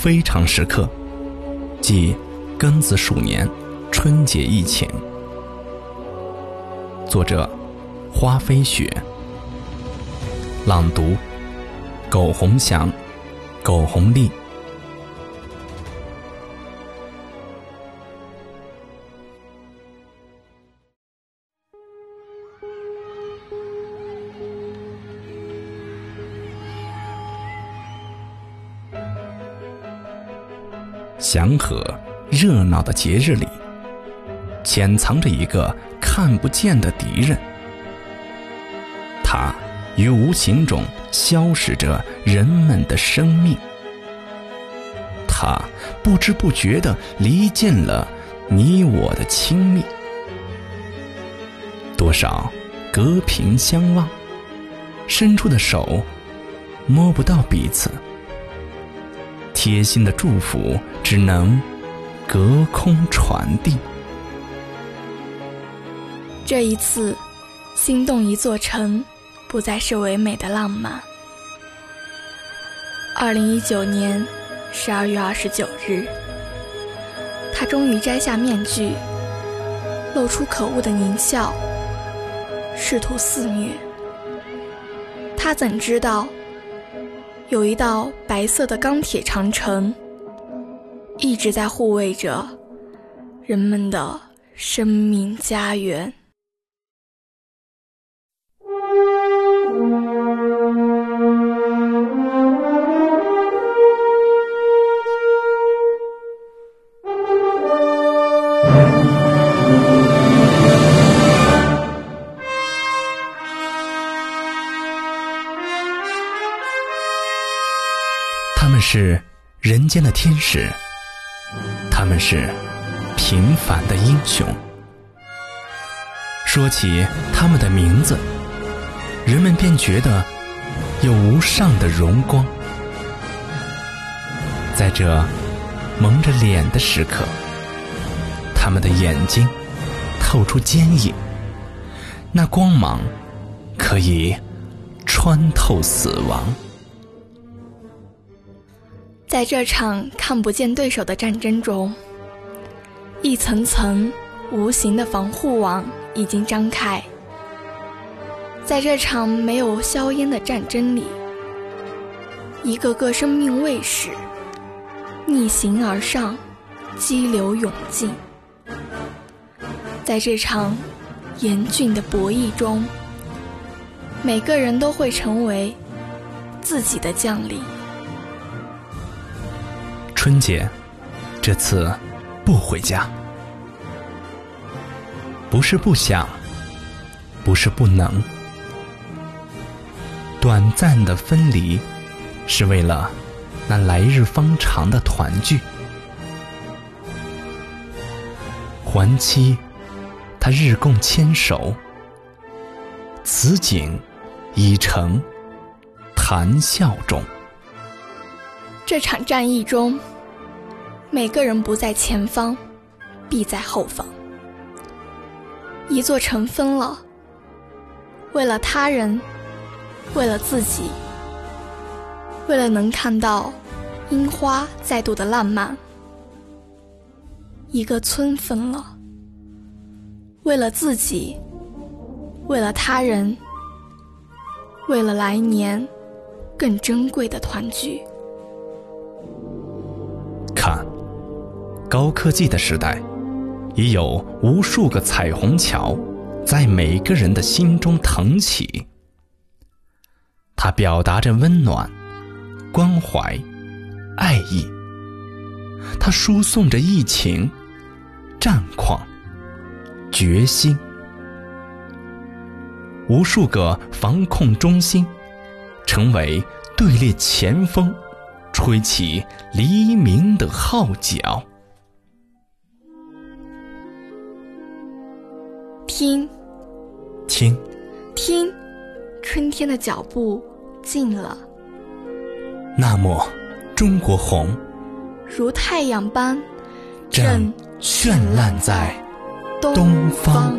非常时刻，即庚子鼠年春节疫情。作者：花飞雪。朗读：苟洪祥、苟红丽。祥和、热闹的节日里，潜藏着一个看不见的敌人。他于无形中消蚀着人们的生命，他不知不觉地离间了你我的亲密。多少隔屏相望，伸出的手摸不到彼此。贴心的祝福只能隔空传递。这一次，心动一座城，不再是唯美的浪漫。二零一九年十二月二十九日，他终于摘下面具，露出可恶的狞笑，试图肆虐。他怎知道？有一道白色的钢铁长城，一直在护卫着人们的生命家园。他们是人间的天使，他们是平凡的英雄。说起他们的名字，人们便觉得有无上的荣光。在这蒙着脸的时刻，他们的眼睛透出坚硬，那光芒可以穿透死亡。在这场看不见对手的战争中，一层层无形的防护网已经张开。在这场没有硝烟的战争里，一个个生命卫士逆行而上，激流勇进。在这场严峻的博弈中，每个人都会成为自己的将领。春节，这次不回家，不是不想，不是不能。短暂的分离，是为了那来日方长的团聚。还期，他日共牵手，此景已成谈笑中。这场战役中。每个人不在前方，必在后方。一座城分了，为了他人，为了自己，为了能看到樱花再度的烂漫。一个村分了，为了自己，为了他人，为了来年更珍贵的团聚。高科技的时代，已有无数个彩虹桥在每个人的心中腾起。它表达着温暖、关怀、爱意。它输送着疫情、战况、决心。无数个防控中心，成为队列前锋，吹起黎明的号角。听，听，听，春天的脚步近了。那么，中国红，如太阳般，正绚烂在东方。